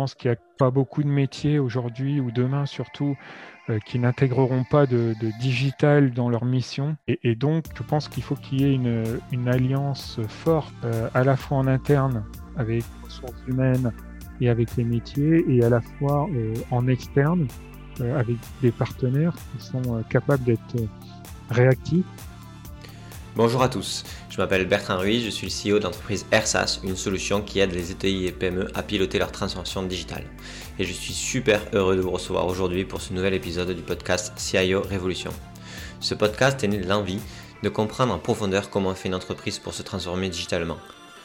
pense qu'il n'y a pas beaucoup de métiers aujourd'hui ou demain surtout qui n'intégreront pas de, digital dans leur mission. Et, donc, je pense qu'il faut qu'il y ait une, alliance forte, à la fois en interne avec les ressources humaines et avec les métiers, et à la fois en externe avec des partenaires qui sont capables d'être réactifs Bonjour à tous, je m'appelle Bertrand Ruiz, je suis le CEO d'entreprise AirSAS, une solution qui aide les ETI et PME à piloter leur transformation digitale. Et je suis super heureux de vous recevoir aujourd'hui pour ce nouvel épisode du podcast CIO Révolution. Ce podcast est né de l'envie de comprendre en profondeur comment fait une entreprise pour se transformer digitalement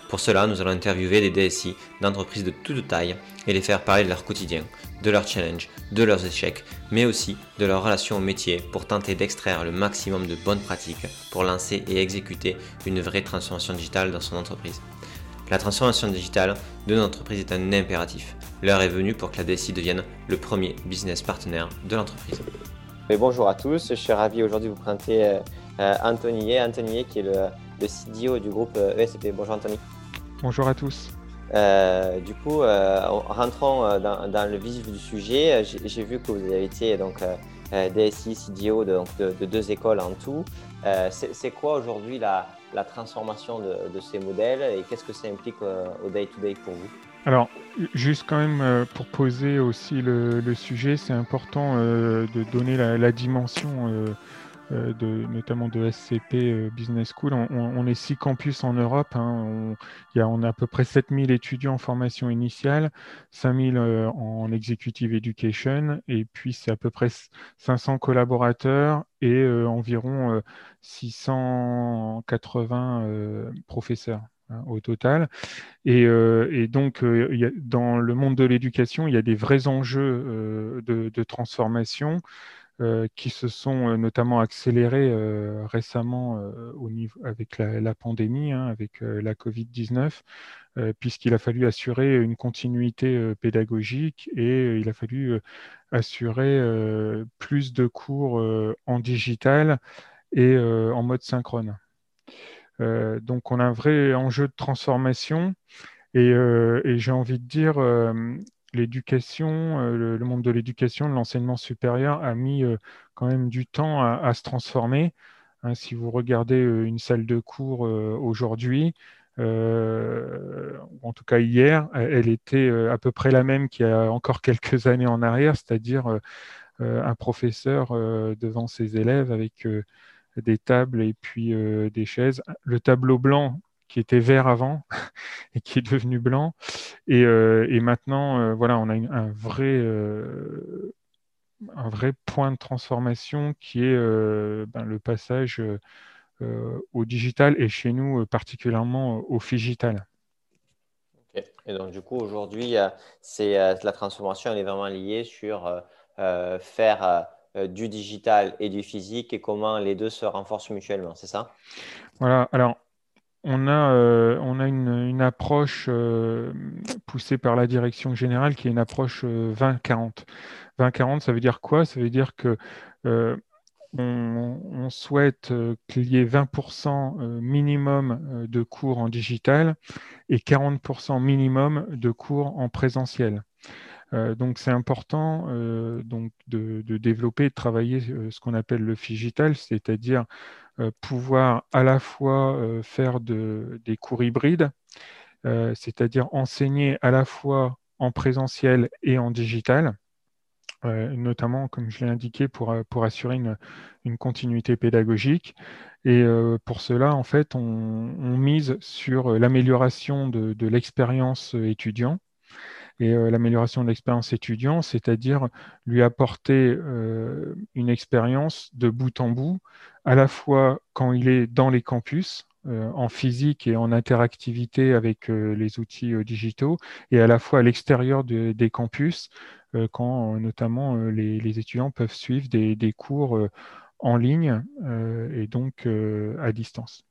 pour cela, nous allons interviewer des DSI d'entreprises de toute taille et les faire parler de leur quotidien, de leurs challenges, de leurs échecs, mais aussi de leur relation au métier pour tenter d'extraire le maximum de bonnes pratiques pour lancer et exécuter une vraie transformation digitale dans son entreprise. La transformation digitale de notre entreprise est un impératif. L'heure est venue pour que la DSI devienne le premier business partenaire de l'entreprise. bonjour à tous, je suis ravi aujourd'hui de vous présenter euh, euh, Anthony Anthony qui est le, le CDO du groupe ESP. Euh, e bonjour Anthony. Bonjour à tous. Euh, du coup, euh, rentrons euh, dans, le vif du sujet. J'ai vu que vous avez été donc, DSI, CDO de, de, deux écoles en tout. C'est quoi aujourd'hui la, transformation de, ces modèles et qu'est-ce que ça implique au day-to-day pour vous? Alors, juste quand même pour poser aussi le, sujet, c'est important de donner la, dimension euh, de, notamment de SCP euh, Business School. On, est six campus en Europe. Hein. On, y a, on a à peu près 7000 étudiants en formation initiale, 5000 euh, en Executive Education, et puis c'est à peu près 500 collaborateurs et environ 680 professeurs hein, au total. Et, donc, dans le monde de l'éducation, il y a des vrais enjeux de, transformation. Euh, qui se sont euh, notamment accélérés euh, récemment avec la, pandémie, hein, avec la Covid-19, puisqu'il a fallu assurer une continuité pédagogique et il a fallu assurer plus de cours en digital et en mode synchrone. donc on a un vrai enjeu de transformation et j'ai envie de dire l'éducation, euh, le, monde de l'éducation, de l'enseignement supérieur a mis euh, quand même du temps à, se transformer. Hein, si vous regardez euh, une salle de cours aujourd'hui, en tout cas hier, elle était à peu près la même qu'il y a encore quelques années en arrière, c'est-à-dire un professeur devant ses élèves avec des tables et puis des chaises. Le tableau blanc qui était vert avant et qui est devenu blanc. Et, euh, maintenant, euh, voilà, on a un, vrai, euh, un vrai point de transformation qui est ben, le passage au digital et chez nous particulièrement au digital. Et donc, du coup, aujourd'hui, c'est la transformation, elle est vraiment liée sur faire du digital et du physique et comment les deux se renforcent mutuellement, c'est ça? Voilà, alors on a, euh, on a une, approche euh, poussée par la direction générale qui est une approche 20-40. Euh, 20-40, ça veut dire quoi? Ça veut dire que on, souhaite qu'il y ait 20% minimum de cours en digital et 40% minimum de cours en présentiel. Donc c'est important donc de, de, développer de travailler ce qu'on appelle le digital, c'est-à-dire euh, pouvoir à la fois euh, faire des cours hybrides, euh, c'est-à-dire enseigner à la fois en présentiel et en digital, notamment, comme je l'ai indiqué, pour, pour assurer une, continuité pédagogique. Et pour cela, en fait, on, mise sur l'amélioration de l'expérience étudiant et euh, l'amélioration de l'expérience étudiant, c'est-à-dire lui apporter euh, une expérience de bout en bout, à la fois quand il est dans les campus, euh, en physique et en interactivité avec les outils digitaux, et à la fois à l'extérieur des campus, quand notamment les, étudiants peuvent suivre des, cours en ligne et donc à distance.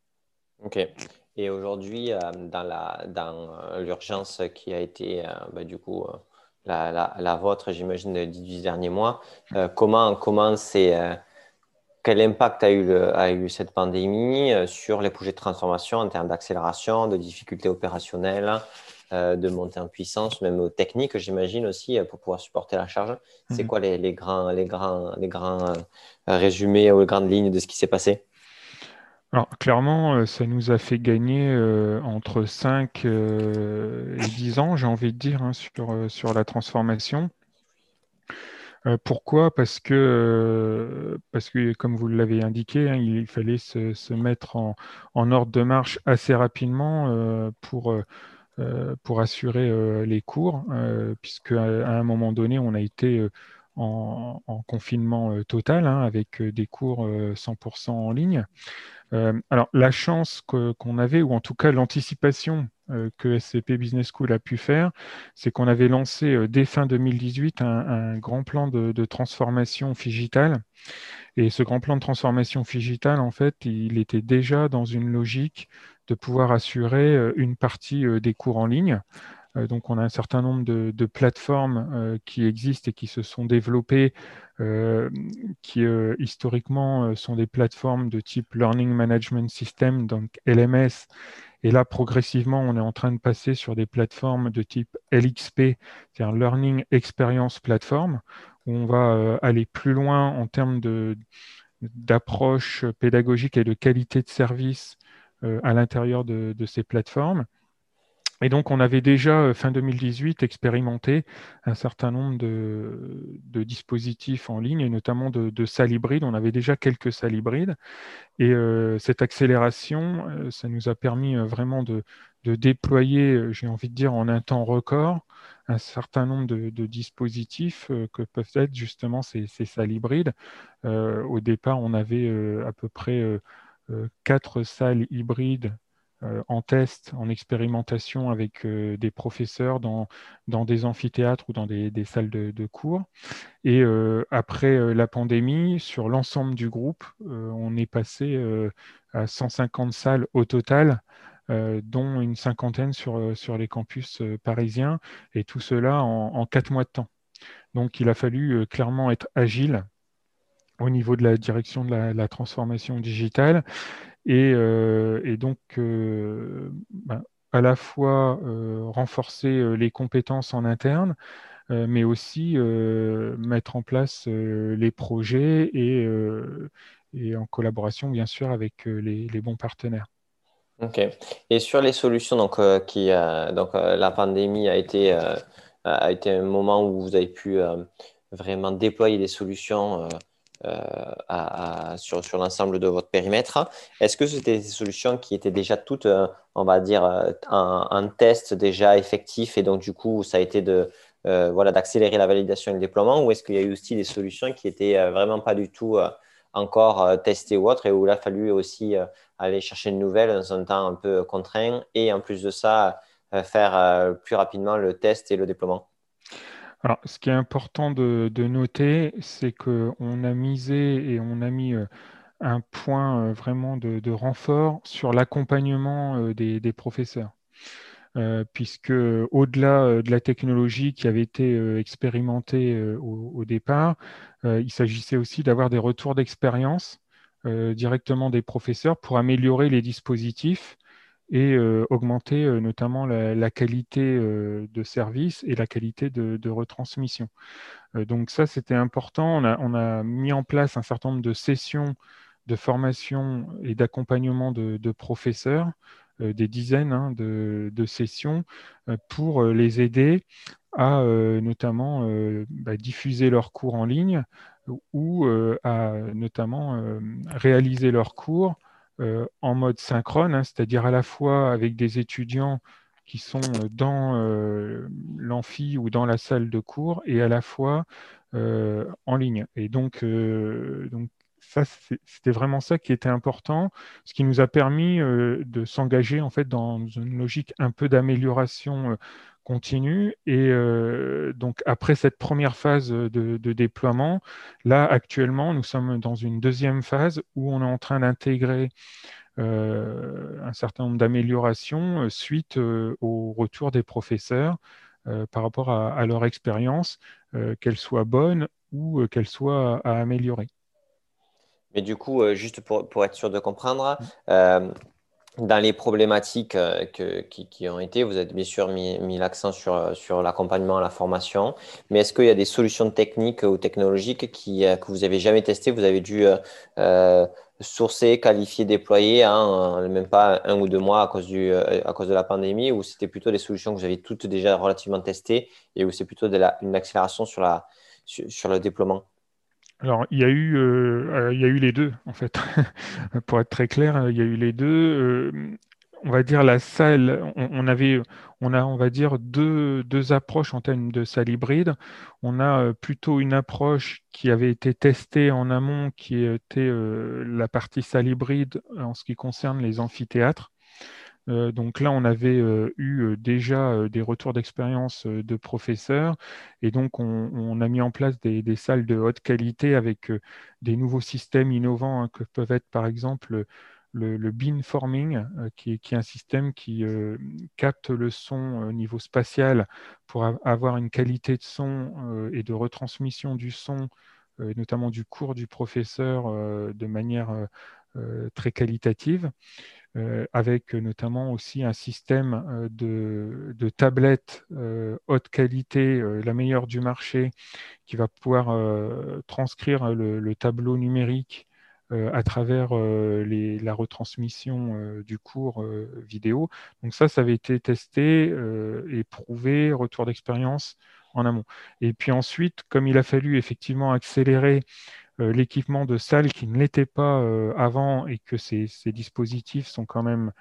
Et aujourd'hui, euh, dans euh, l'urgence qui a été euh, bah, du coup la, la, vôtre, j'imagine, des 18 derniers mois, comment, comment quel impact a eu, a eu cette pandémie sur les projets de transformation en termes d'accélération, de difficultés opérationnelles de monter en puissance, même aux techniques, j'imagine aussi, pour pouvoir supporter la charge? C'est mhm. quoi les, les, grands, les grands, les grands résumés ou les grandes lignes de ce qui s'est passé? Alors, clairement, ça nous a fait gagner entre 5 et 10 ans, j'ai envie de dire, hein, sur, sur la transformation. Euh, pourquoi? Parce que, euh, parce que, comme vous l'avez indiqué, hein, il fallait se, mettre en, ordre de marche assez rapidement euh, pour, pour assurer les cours, puisque à, un moment donné, on a été en, confinement total hein, avec des cours 100% en ligne. alors, la chance qu'on avait, ou en tout cas l'anticipation euh, que SCP Business School a pu faire, c'est qu'on avait lancé euh, dès fin 2018 un, grand plan de, transformation digitale. Et ce grand plan de transformation digitale, en fait, il était déjà dans une logique de pouvoir assurer euh, une partie des cours en ligne. Donc, on a un certain nombre de, plateformes qui existent et qui se sont développées, qui historiquement sont des plateformes de type Learning Management System, donc LMS, et là, progressivement, on est en train de passer sur des plateformes de type LXP, c'est-à-dire Learning Experience Platform, où on va euh, aller plus loin en termes d'approche pédagogique et de qualité de service euh, à l'intérieur de, ces plateformes. Et donc, on avait déjà, euh, fin 2018, expérimenté un certain nombre de, dispositifs en ligne, et notamment de, salles hybrides. On avait déjà quelques salles hybrides. Et euh, cette accélération, euh, ça nous a permis vraiment de, déployer, j'ai envie de dire, en un temps record, un certain nombre de, dispositifs que peuvent être justement ces, salles hybrides. au départ, on avait à peu près quatre salles hybrides en test, en expérimentation avec euh, des professeurs dans, des amphithéâtres ou dans des, salles de, cours. Et euh, après la pandémie, sur l'ensemble du groupe, on est passé à 150 salles au total. dont une cinquantaine sur, sur les campus parisiens, et tout cela en, quatre mois de temps. Donc il a fallu clairement être agile au niveau de la direction de la transformation digitale euh, et, donc euh, ben, à la fois euh, renforcer les compétences en interne, mais aussi mettre en place les projets et, en collaboration bien sûr avec les, bons partenaires. Ok. Et sur les solutions, donc, qui, donc la pandémie a été, a été un moment où vous avez pu vraiment déployer des solutions euh, sur, l'ensemble de votre périmètre. Est-ce que c'était des solutions qui étaient déjà toutes, euh, on va dire, un, euh, test déjà effectif et donc du coup, ça a été de, voilà, d'accélérer la validation et le déploiement ou est-ce qu'il y a eu aussi des solutions qui étaient vraiment pas du tout encore testées ou autres et où il a fallu aussi aller chercher une nouvelle dans un temps un peu contraint et en plus de ça, faire plus rapidement le test et le déploiement? Alors, ce qui est important de, noter, c'est qu'on a misé et on a mis euh, un point euh, vraiment de, renfort sur l'accompagnement euh, des, professeurs. puisque au-delà de la technologie qui avait été expérimentée au, départ, il s'agissait aussi d'avoir des retours d'expérience directement des professeurs pour améliorer les dispositifs et euh, augmenter euh, notamment la, qualité euh, de service et la qualité de, retransmission. donc ça, c'était important. On a, mis en place un certain nombre de sessions de formation et d'accompagnement de, professeurs, des dizaines hein, de, sessions, pour les aider à notamment bah, diffuser leurs cours en ligne ou à notamment réaliser leurs cours en mode synchrone, hein, c'est-à-dire à la fois avec des étudiants qui sont euh, dans euh, l'amphi ou dans la salle de cours et à la fois en ligne. Et donc, donc ça, c'était vraiment ça qui était important, ce qui nous a permis de s'engager en fait dans une logique un peu d'amélioration continue. Et euh, donc, après cette première phase de, déploiement, là, actuellement, nous sommes dans une deuxième phase où on est en train d'intégrer euh, un certain nombre d'améliorations euh, suite au retour des professeurs par rapport à, leur expérience, qu'elle soit bonne ou qu'elle soit à, améliorer. Mais du coup, juste pour, pour, être sûr de comprendre, mmh dans les problématiques euh, qui, ont été, vous avez bien sûr mis, l'accent sur, l'accompagnement, la formation, mais est-ce qu'il y a des solutions techniques ou technologiques euh, que vous n'avez jamais testées, vous avez dû euh, sourcer, qualifier, déployer, hein, même pas un ou deux mois à cause, de la pandémie, ou c'était plutôt des solutions que vous avez toutes déjà relativement testées et où c'est plutôt une accélération sur le déploiement? Alors, il y, a eu, euh, il y a eu les deux, en fait. Pour être très clair, il y a eu les deux. Euh, on va dire la salle, on, avait, on a, on va dire, deux, approches en termes de salle hybride. On a euh, plutôt une approche qui avait été testée en amont, qui était la partie salle hybride en ce qui concerne les amphithéâtres. Euh, donc là, on avait euh, eu euh, déjà des retours d'expérience de professeurs et donc on, a mis en place des, salles de haute qualité avec des nouveaux systèmes innovants hein, que peuvent être par exemple le, beamforming, qui, est un système qui capte le son au niveau spatial pour avoir une qualité de son et de retransmission du son, notamment du cours du professeur, de manière très qualitative. Euh, avec notamment aussi un système euh, de, tablettes euh, haute qualité, la meilleure du marché, qui va pouvoir transcrire le, tableau numérique à travers la retransmission du cours vidéo. Donc ça, ça avait été testé et prouvé, retour d'expérience en amont. Et puis ensuite, comme il a fallu effectivement accélérer l'équipement de salle qui ne l'était pas euh, avant et que ces, dispositifs sont quand même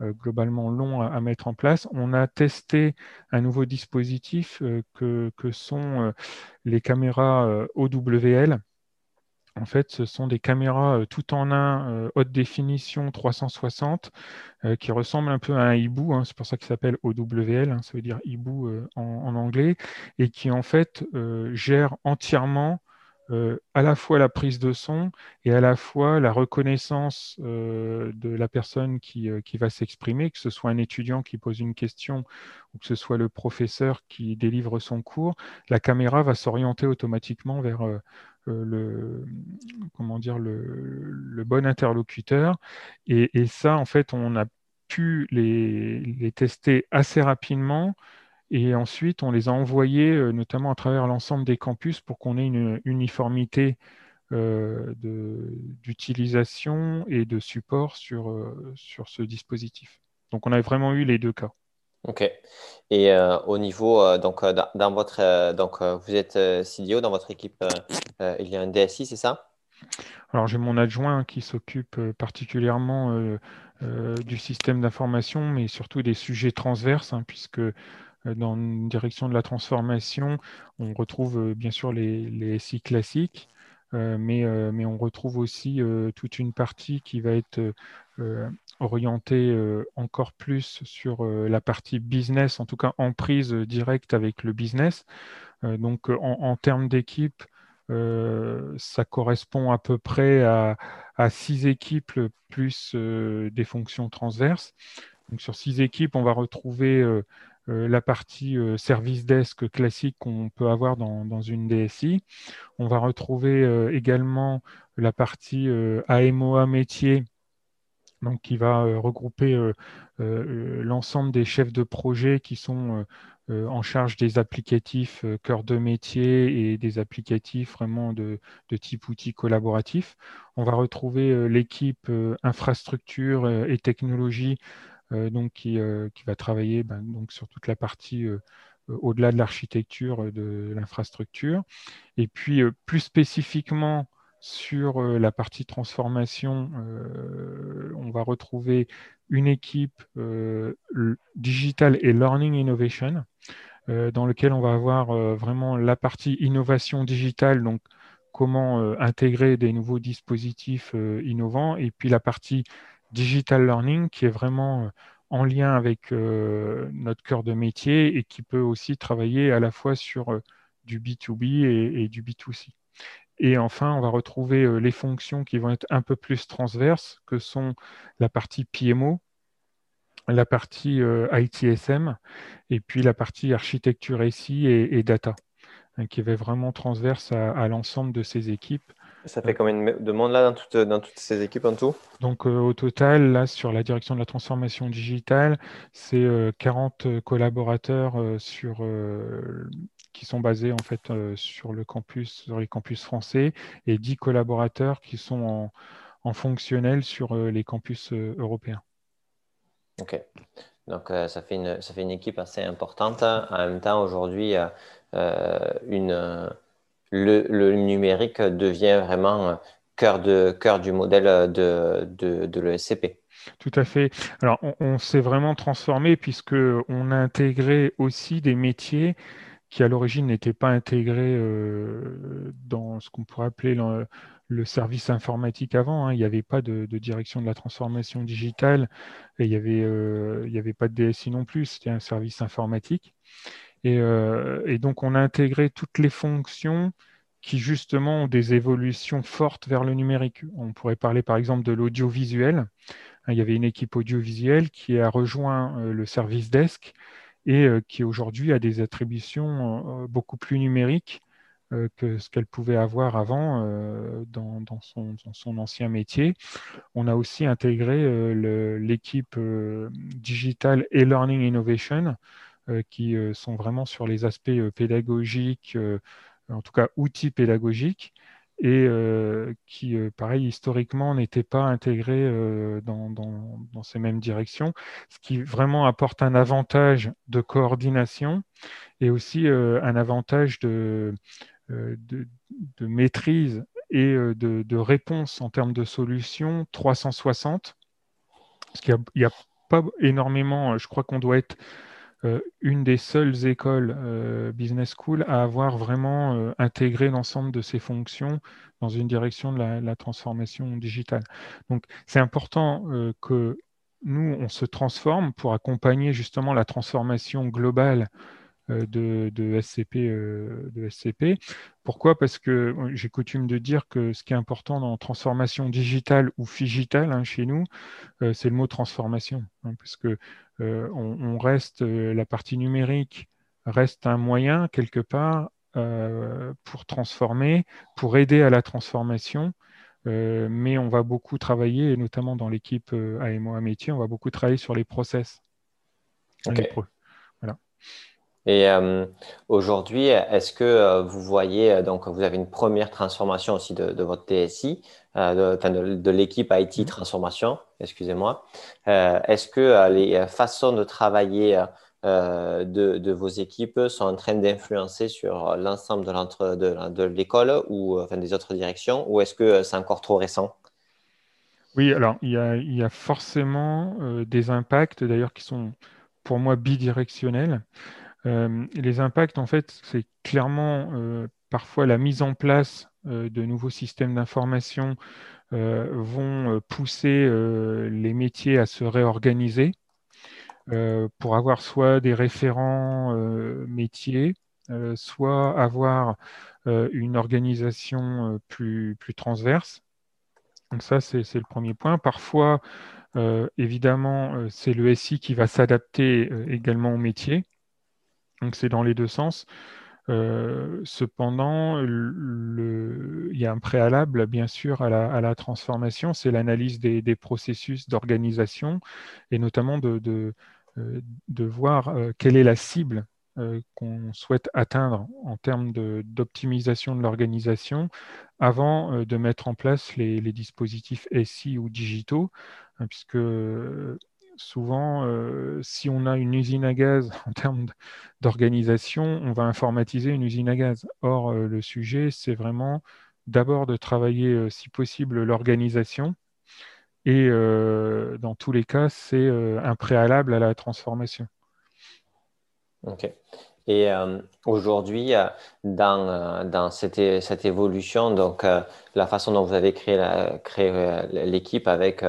euh, globalement longs à, mettre en place, on a testé un nouveau dispositif que, sont les caméras OWL. En fait, ce sont des caméras tout en un, haute définition 360, qui ressemblent un peu à un hibou, hein, c'est pour ça qu'il s'appelle OWL, hein, ça veut dire hibou en, en, anglais, et qui en fait gèrent entièrement euh, à la fois la prise de son et à la fois la reconnaissance euh, de la personne qui, euh, qui va s'exprimer, que ce soit un étudiant qui pose une question ou que ce soit le professeur qui délivre son cours, la caméra va s'orienter automatiquement vers le, comment dire, le, bon interlocuteur. Et, et, ça, en fait, on a pu les, les tester assez rapidement et ensuite, on les a envoyés euh, notamment à travers l'ensemble des campus pour qu'on ait une uniformité euh, d'utilisation et de support sur, euh, sur ce dispositif. Donc, on a vraiment eu les deux cas. Ok. Et au niveau, donc, dans, votre, donc, vous êtes CDO, dans votre équipe, il y a un DSI, c'est ça? Alors, j'ai mon adjoint qui s'occupe particulièrement du système d'information, mais surtout des sujets transverses, hein, puisque euh, dans une direction de la transformation, on retrouve euh, bien sûr les, SI classiques, euh, mais, mais, on retrouve aussi toute une partie qui va être orientée encore plus sur la partie business, en tout cas en prise directe avec le business. donc en, termes d'équipe, ça correspond à peu près à, six équipes plus des fonctions transverses. Donc sur six équipes, on va retrouver euh, la partie euh, service desk classique qu'on peut avoir dans, une DSI. On va retrouver euh, également la partie AMOA métier donc qui va regrouper l'ensemble des chefs de projet qui sont en charge des applicatifs cœur de métier et des applicatifs vraiment de, type outil collaboratif. On va retrouver l'équipe infrastructure et technologie euh, donc euh, qui, va travailler ben, donc sur toute la partie euh, au-delà de l'architecture de l'infrastructure. Et puis plus spécifiquement sur la partie transformation, on va retrouver une équipe digital et learning innovation, dans lequel on va avoir vraiment la partie innovation digitale, donc comment intégrer des nouveaux dispositifs innovants, et puis la partie digital learning qui est vraiment euh, en lien avec euh, notre cœur de métier et qui peut aussi travailler à la fois sur euh, du B2B et, du B2C. Et enfin, on va retrouver les fonctions qui vont être un peu plus transverses, que sont la partie PMO, la partie ITSM et puis la partie architecture SI et, data, hein, qui va vraiment transverse à, à l'ensemble de ces équipes Ça fait combien de monde là dans, dans toutes ces équipes en tout? Donc au total, là sur la direction de la transformation digitale, c'est 40 collaborateurs sur, qui sont basés en fait sur le campus, sur les campus français, et 10 collaborateurs qui sont en, en fonctionnel sur les campus européens. Ok. Donc, euh, ça, fait une, ça fait une équipe assez importante. En même temps, aujourd'hui, euh, euh, le, numérique devient vraiment cœur, de, cœur du modèle de, de, l'ESCP. Tout à fait. Alors, on, s'est vraiment transformé puisqu'on a intégré aussi des métiers qui, à l'origine, n'étaient pas intégrés dans ce qu'on pourrait appeler le service informatique avant. Hein. Il n'y avait pas de, direction de la transformation digitale et il n'y euh, avait pas de DSI non plus. C'était un service informatique. Euh, et, donc, on a intégré toutes les fonctions qui, justement, ont des évolutions fortes vers le numérique. On pourrait parler, par exemple, de l'audiovisuel. Il y avait une équipe audiovisuelle qui a rejoint euh, le service desk et qui aujourd'hui a des attributions beaucoup plus numériques euh, que ce qu'elle pouvait avoir avant euh, dans, son, ancien métier. On a aussi intégré euh, l'équipe Digital et Learning Innovation, qui sont vraiment sur les aspects pédagogiques, en tout cas outils pédagogiques, et qui, pareil, historiquement, n'étaient pas intégrés dans, ces mêmes directions, ce qui vraiment apporte un avantage de coordination et aussi un avantage de, euh, maîtrise et euh, de, réponse en termes de solutions 360. Parce qu'il n'y a, pas énormément, je crois qu'on doit être euh, une des seules écoles business school à avoir vraiment intégré l'ensemble de ces fonctions dans une direction de la, transformation digitale. Donc c'est important que nous, on se transforme pour accompagner justement la transformation globale euh, de, SCP, euh, de SCP. Pourquoi? Parce que j'ai coutume de dire que ce qui est important dans transformation digitale ou figitale hein, chez nous, euh, c'est le mot transformation. Hein, parce que on, reste, la partie numérique reste un moyen quelque part pour transformer, pour aider à la transformation. mais on va beaucoup travailler, et notamment dans l'équipe AMOA métier, on va beaucoup travailler sur les process. Voilà. Et euh, aujourd'hui, est-ce que euh, vous voyez, euh, donc vous avez une première transformation aussi de, votre TSI, de, de, l'équipe IT mm-hmm. transformation, excusez-moi. est-ce que les façons de travailler de, vos équipes sont en train d'influencer sur l'ensemble de, de, l'école ou enfin, des autres directions, ou est-ce que c'est encore trop récent? Oui, alors il y a, il y a forcément des impacts, d'ailleurs, qui sont pour moi bidirectionnels. Euh, les impacts, en fait, c'est clairement euh, parfois la mise en place euh, de nouveaux systèmes d'information vont pousser les métiers à se réorganiser pour avoir soit des référents métiers, soit avoir une organisation plus, transverse. Donc ça, c'est le premier point. Parfois, évidemment, c'est le SI qui va s'adapter également au métier. Donc c'est dans les deux sens. Euh, cependant, il y a un préalable, bien sûr, à la, transformation, c'est l'analyse des, processus d'organisation et notamment de, euh, voir euh, quelle est la cible qu'on souhaite atteindre en termes d'optimisation de, l'organisation avant de mettre en place les, les, dispositifs SI ou digitaux, hein, puisque souvent, euh, si on a une usine à gaz en termes d'organisation, on va informatiser une usine à gaz. Or, euh, le sujet, c'est vraiment d'abord de travailler, euh, si possible, l'organisation. Et dans tous les cas, c'est un préalable à la transformation. OK. Et aujourd'hui, dans, cette, cette, évolution, donc la façon dont vous avez créé l'équipe avec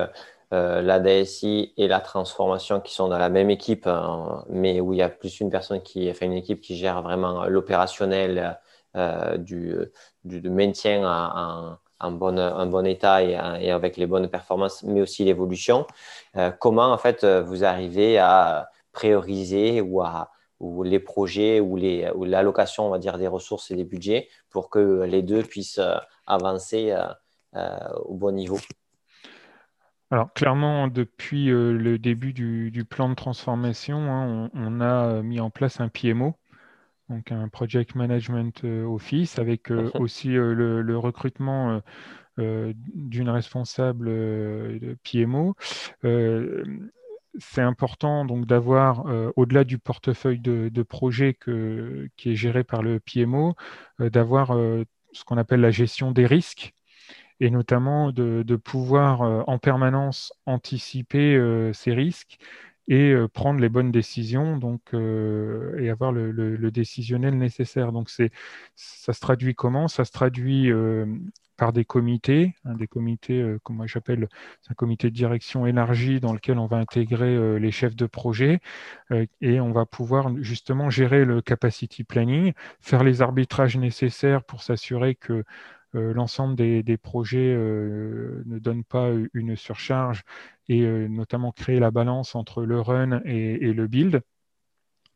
euh, la DSI et la transformation qui sont dans la même équipe, hein, mais où il y a plus une personne qui fait une équipe qui gère vraiment l'opérationnel euh, du, maintien en, en, bon, état et, avec les bonnes performances, mais aussi l'évolution. Euh, comment en fait vous arrivez à prioriser ou les projets ou l'allocation, on va dire, des ressources et des budgets pour que les deux puissent avancer au bon niveau? Alors clairement, depuis le début du, plan de transformation, hein, on, a mis en place un PMO, donc un Project Management Office, avec aussi le, recrutement d'une responsable de PMO. c'est important donc d'avoir, au-delà du portefeuille de, de projet qui est géré par le PMO, d'avoir ce qu'on appelle la gestion des risques et notamment de, pouvoir euh, en permanence anticiper euh, ces risques et euh, prendre les bonnes décisions donc, et avoir le, décisionnel nécessaire. Donc ça se traduit comment? Ça se traduit par des comités, des comités, comme moi j'appelle, un comité de direction élargi dans lequel on va intégrer les chefs de projet et on va pouvoir justement gérer le capacity planning, faire les arbitrages nécessaires pour s'assurer que euh, l'ensemble des, projets euh, ne donne pas une surcharge et euh, notamment créer la balance entre le run et, le build.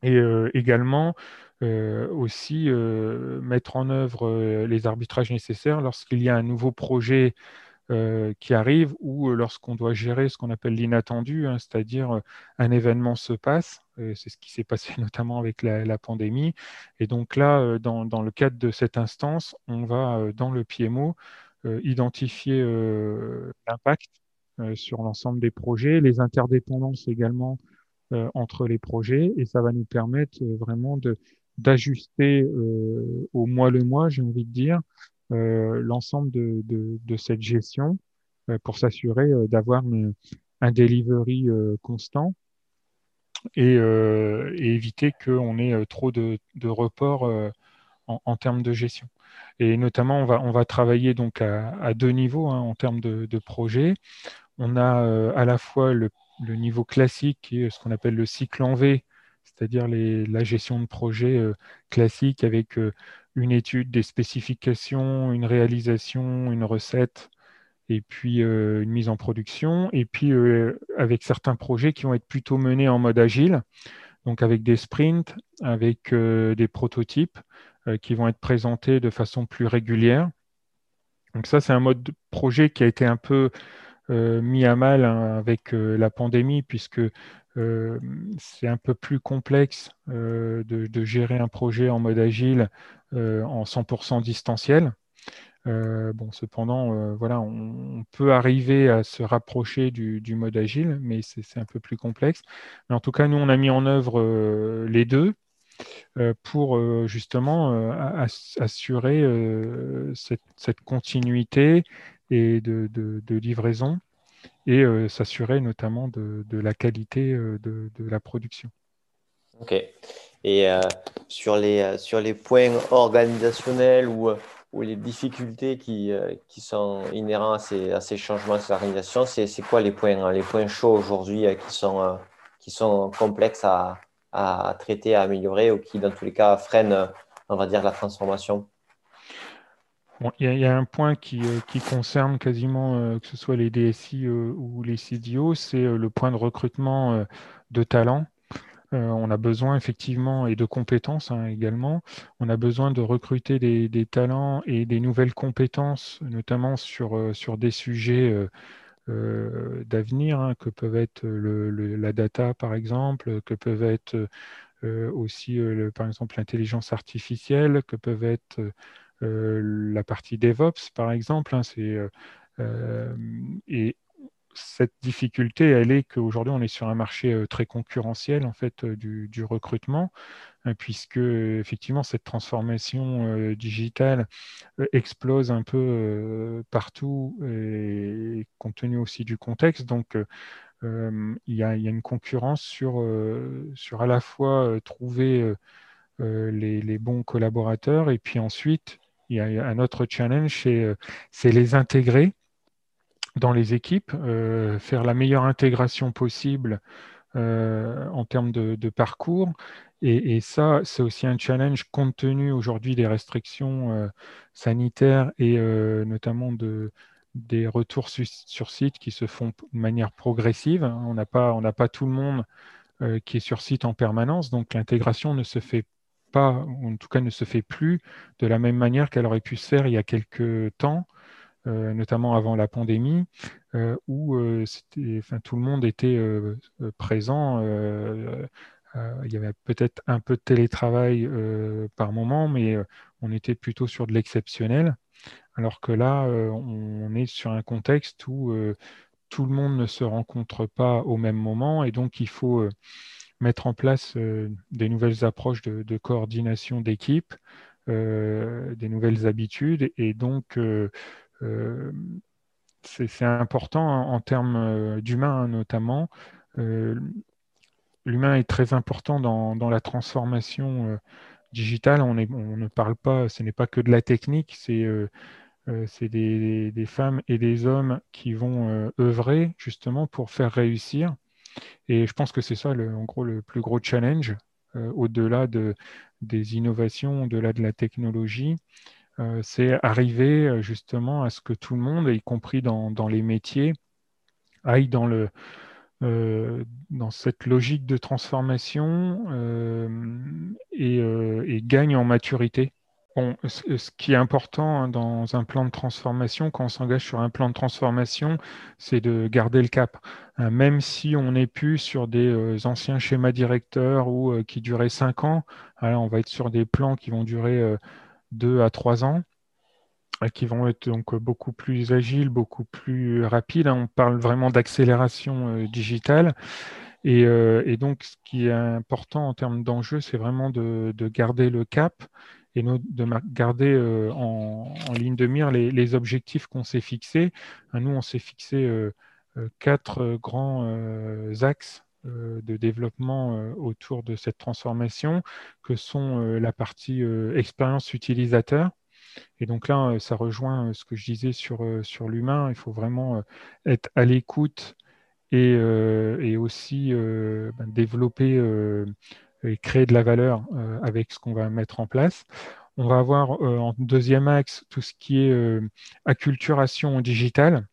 Et également, aussi mettre en œuvre les arbitrages nécessaires lorsqu'il y a un nouveau projet qui arrive ou lorsqu'on doit gérer ce qu'on appelle l'inattendu, hein, c'est-à-dire un événement se passe c'est ce qui s'est passé notamment avec la, pandémie. Et donc là, euh, dans, le cadre de cette instance, on va, euh, dans le PMO, euh, identifier l'impact sur l'ensemble des projets, les interdépendances également entre les projets, et ça va nous permettre vraiment d'ajuster au mois le mois, j'ai envie de dire, l'ensemble de, cette gestion pour s'assurer d'avoir un delivery constant euh, et, éviter qu'on ait euh, trop de, reports euh, en, termes de gestion. Et notamment, on va, on va travailler donc à, deux niveaux hein, en termes de, de, projet. On a à la fois le, niveau classique, qui est ce qu'on appelle le cycle en V, c'est-à-dire la gestion de projet classique avec une étude des spécifications, une réalisation, une recette, et puis euh, une mise en production, et puis euh, avec certains projets qui vont être plutôt menés en mode agile, donc avec des sprints, avec euh, des prototypes qui vont être présentés de façon plus régulière. Donc ça, c'est un mode de projet qui a été un peu mis à mal hein, avec la pandémie, puisque c'est un peu plus complexe de, gérer un projet en mode agile en 100% distanciel. Euh, bon, cependant, euh, voilà, on, peut arriver à se rapprocher du, mode agile, mais c'est un peu plus complexe. Mais en tout cas, nous, on a mis en œuvre euh, les deux pour justement assurer cette, continuité et de, livraison et s'assurer notamment de, la qualité de, la production. Ok. Et sur, les, sur les points organisationnels ou ou les difficultés qui, euh, qui sont inhérents à ces, à ces changements de l'organisation, c'est, c'est quoi les points, hein, les points chauds aujourd'hui euh, qui, sont, euh, qui sont complexes à, à, traiter, à améliorer ou qui, dans tous les cas, freinent, on va dire, la transformation? Il y, a un point qui, qui concerne quasiment que ce soit les DSI ou les CDO, c'est le point de recrutement de talents. Euh, on a besoin effectivement, et de compétences hein, également, on a besoin de recruter des, talents et des nouvelles compétences, notamment sur, euh, des sujets euh, d'avenir, hein, que peuvent être la data par exemple, que peuvent être aussi par exemple l'intelligence artificielle, que peuvent être la partie DevOps par exemple. Hein, cette difficulté, elle est qu'aujourd'hui, on est sur un marché euh, très concurrentiel en fait euh, du, recrutement, euh, puisque effectivement cette transformation digitale explose un peu partout, et compte tenu aussi du contexte. Donc, il y, a, une concurrence sur, sur à la fois trouver les, les, bons collaborateurs, et puis ensuite, il y a un autre challenge, c'est les intégrer dans les équipes, euh, faire la meilleure intégration possible euh, en termes de, parcours. Et, ça, c'est aussi un challenge compte tenu aujourd'hui des restrictions euh, sanitaires et notamment de, des retours sur site qui se font de manière progressive. On n'a pas, pas tout le monde qui est sur site en permanence. Donc l'intégration ne se fait pas, ou en tout cas ne se fait plus de la même manière qu'elle aurait pu se faire il y a quelques temps, notamment avant la pandémie, où tout le monde était présent. il y avait peut-être un peu de télétravail par moment, mais on était plutôt sur de l'exceptionnel. Alors que là, on est sur un contexte où tout le monde ne se rencontre pas au même moment et donc il faut euh, mettre en place euh, des nouvelles approches de, coordination d'équipe, euh, des nouvelles habitudes et donc c'est important en, termes d'humain hein, notamment. L'humain est très important dans, la transformation digitale. On, ne parle pas, ce n'est pas que de la technique, c'est euh, des, femmes et des hommes qui vont euh, œuvrer justement pour faire réussir. Et je pense que c'est ça, en gros, le plus gros challenge, euh, au-delà de, des innovations, au-delà de la technologie. C'est arriver justement à ce que tout le monde, y compris dans, les métiers, aille dans, le, dans cette logique de transformation et, gagne en maturité ce qui est important hein, dans un plan de transformation, quand on s'engage sur un plan de transformation, c'est de garder le cap. Hein, même si on n'est plus sur des euh, anciens schémas directeurs ou euh, qui duraient cinq ans, on va être sur des plans qui vont durer euh, deux à trois ans qui vont être donc beaucoup plus agiles, beaucoup plus rapides. Hein. On parle vraiment d'accélération digitale. Et, donc, ce qui est important en termes d'enjeu, c'est vraiment de, garder le cap et de garder euh, en, ligne de mire les, objectifs qu'on s'est fixés. Euh, nous, on s'est fixé euh, quatre grands axes de développement autour de cette transformation, que sont la partie expérience utilisateur. Et donc là, ça rejoint ce que je disais sur, sur l'humain. Il faut vraiment être à l'écoute et, aussi ben, développer et créer de la valeur euh, avec ce qu'on va mettre en place. On va avoir euh, en deuxième axe tout ce qui est euh, acculturation digitale.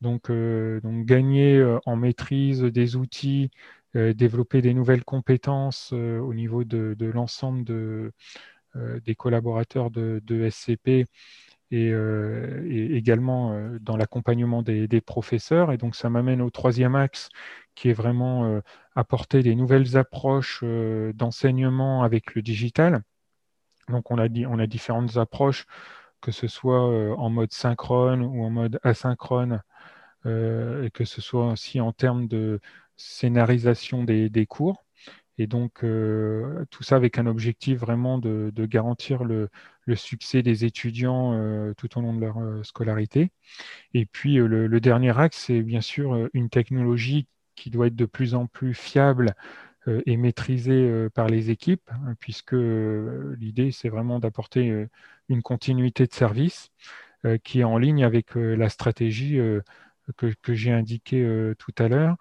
Donc, donc gagner en maîtrise des outils, développer des nouvelles compétences au niveau de, l'ensemble de, des collaborateurs de, SCP et, également dans l'accompagnement des, professeurs. Et donc ça m'amène au troisième axe qui est vraiment apporter des nouvelles approches euh, d'enseignement avec le digital. Donc on a, on a différentes approches, que ce soit euh, en mode synchrone ou en mode asynchrone, euh, et que ce soit aussi en termes de scénarisation des, cours. Et donc, tout ça avec un objectif vraiment de, garantir le, succès des étudiants tout au long de leur scolarité. Et puis, le dernier axe, c'est bien sûr une technologie qui doit être de plus en plus fiable euh, et maîtrisé euh, par les équipes, hein, puisque euh, l'idée, c'est vraiment d'apporter une continuité de service qui est en ligne avec la stratégie que, j'ai indiquée tout à l'heure,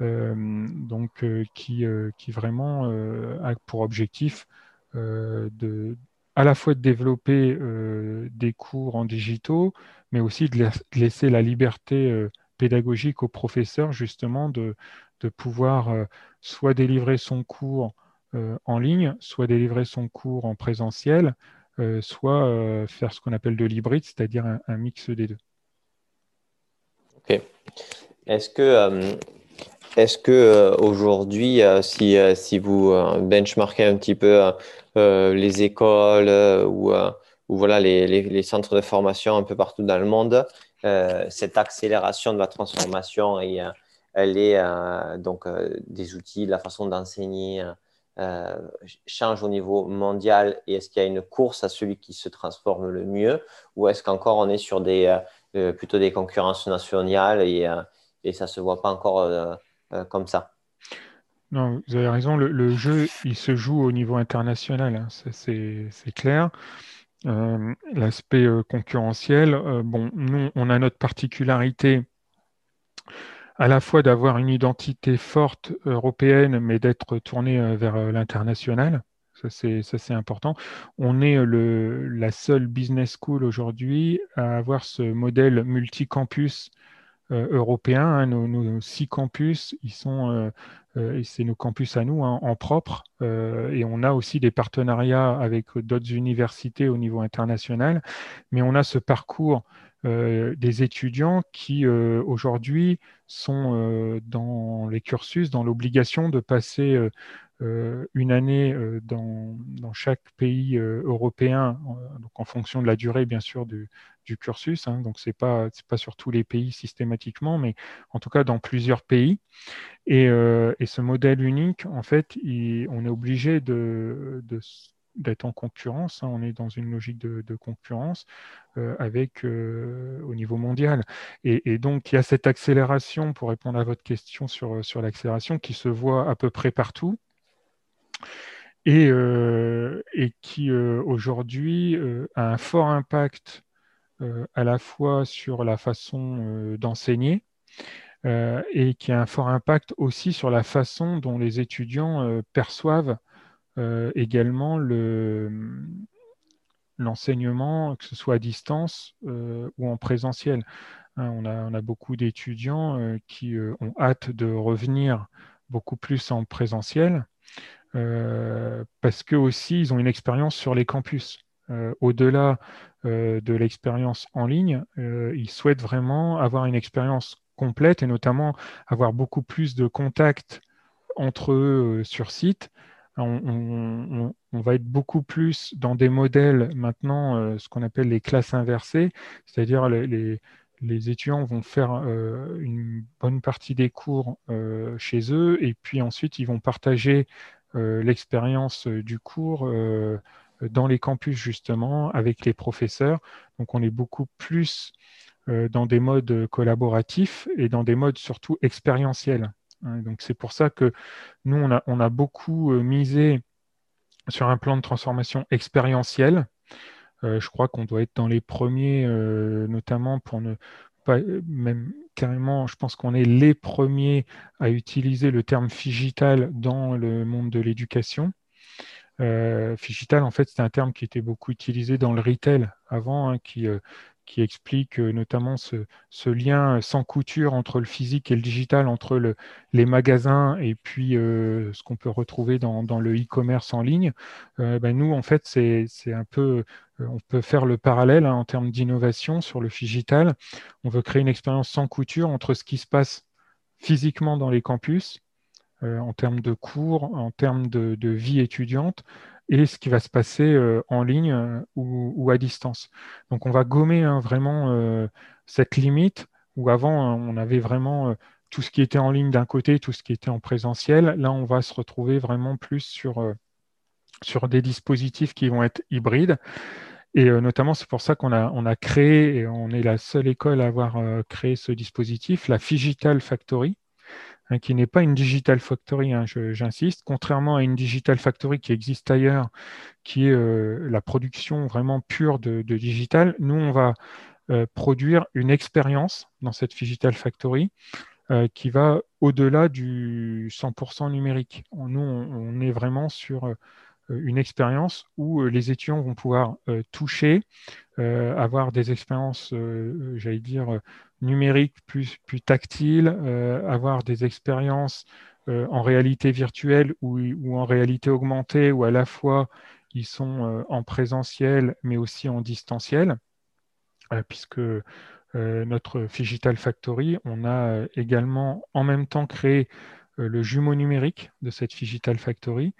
donc qui, qui vraiment a pour objectif de, à la fois de développer des cours en digitaux, mais aussi de, laisser la liberté pédagogique aux professeurs justement de, de pouvoir euh, soit délivrer son cours euh, en ligne, soit délivrer son cours en présentiel, euh, soit faire ce qu'on appelle de l'hybride, c'est-à-dire un, mix des deux. Ok. Est-ce que, est-ce que aujourd'hui, si, si vous benchmarkez un petit peu les écoles ou, ou voilà, les, les, les, centres de formation un peu partout dans le monde, cette accélération de la transformation, et, euh, est euh, donc des outils, la façon d'enseigner change au niveau mondial. Et est-ce qu'il y a une course à celui qui se transforme le mieux? Ou est-ce qu'encore on est sur des, plutôt des concurrences nationales et, et ça ne se voit pas encore comme ça? Non, vous avez raison, le, jeu, il se joue au niveau international, hein, c'est clair. Euh, l'aspect euh, concurrentiel, euh, bon, nous, on a notre particularité à la fois d'avoir une identité forte européenne, mais d'être tourné vers l'international. Ça, c'est important. On est la seule business school aujourd'hui à avoir ce modèle multicampus européens. Hein, nos, six campus, ils sont, c'est nos campus à nous hein, en propre. et on a aussi des partenariats avec d'autres universités au niveau international. Mais on a ce parcours des étudiants qui aujourd'hui sont dans les cursus, dans l'obligation de passer euh, une année euh, dans, chaque pays euh, européen, donc en fonction de la durée, bien sûr, du, cursus. Hein. donc, ce n'est pas, pas sur tous les pays systématiquement, mais en tout cas dans plusieurs pays. Et, ce modèle unique, en fait, on est obligé de, d'être en concurrence. Hein. on est dans une logique de, concurrence avec au niveau mondial. Et, donc, il y a cette accélération, pour répondre à votre question sur, sur l'accélération, qui se voit à peu près partout et, euh, et qui euh, aujourd'hui euh, a un fort impact à la fois sur la façon d'enseigner et qui a un fort impact aussi sur la façon dont les étudiants perçoivent également l'enseignement, que ce soit à distance ou en présentiel. Hein, on, a, beaucoup d'étudiants qui ont hâte de revenir beaucoup plus en présentiel euh, parce que aussi ils ont une expérience sur les campus. Euh, au-delà euh, de l'expérience en ligne, ils souhaitent vraiment avoir une expérience complète et notamment avoir beaucoup plus de contacts entre eux sur site. On, va être beaucoup plus dans des modèles maintenant, ce qu'on appelle les classes inversées, c'est-à-dire les, les, étudiants vont faire une bonne partie des cours chez eux et puis ensuite ils vont partager euh, l'expérience euh, du cours euh, dans les campus justement avec les professeurs. Donc on est beaucoup plus dans des modes collaboratifs et dans des modes surtout expérientiels. Hein. Donc c'est pour ça que nous, on a, on a beaucoup misé sur un plan de transformation expérientiel. je crois qu'on doit être dans les premiers, notamment pour ne pas même carrément, je pense qu'on est les premiers à utiliser le terme figital dans le monde de l'éducation. Euh, figital, en fait, c'est un terme qui était beaucoup utilisé dans le retail avant, hein, qui, euh, qui explique euh, notamment ce, lien sans couture entre le physique et le digital, entre le, les magasins et puis euh, ce qu'on peut retrouver dans, le e-commerce en ligne. Euh, ben nous, en fait, c'est un peu, on peut faire le parallèle hein, en termes d'innovation sur le digital. On veut créer une expérience sans couture entre ce qui se passe physiquement dans les campus, en termes de cours, en termes de vie étudiante, et ce qui va se passer euh, en ligne euh, ou, à distance. Donc on va gommer hein, vraiment euh, cette limite où avant on avait vraiment tout ce qui était en ligne d'un côté, tout ce qui était en présentiel. Là, on va se retrouver vraiment plus sur, des dispositifs qui vont être hybrides. Et notamment, c'est pour ça qu'on a, on a créé, et on est la seule école à avoir créé ce dispositif, la Figital Factory, Hein, qui n'est pas une digital factory, hein, j'insiste, contrairement à une digital factory qui existe ailleurs, qui est euh, la production vraiment pure de, digital. Nous, on va euh, produire une expérience dans cette digital factory euh, qui va au-delà du 100% numérique. Nous, on, est vraiment sur une expérience où les étudiants vont pouvoir toucher, avoir des expériences, j'allais dire, numérique plus, plus tactile, euh, avoir des expériences euh, en réalité virtuelle ou, ou, en réalité augmentée, où à la fois ils sont euh, en présentiel mais aussi en distanciel, puisque notre Digital Factory, on a également en même temps créé le jumeau numérique de cette Digital Factory,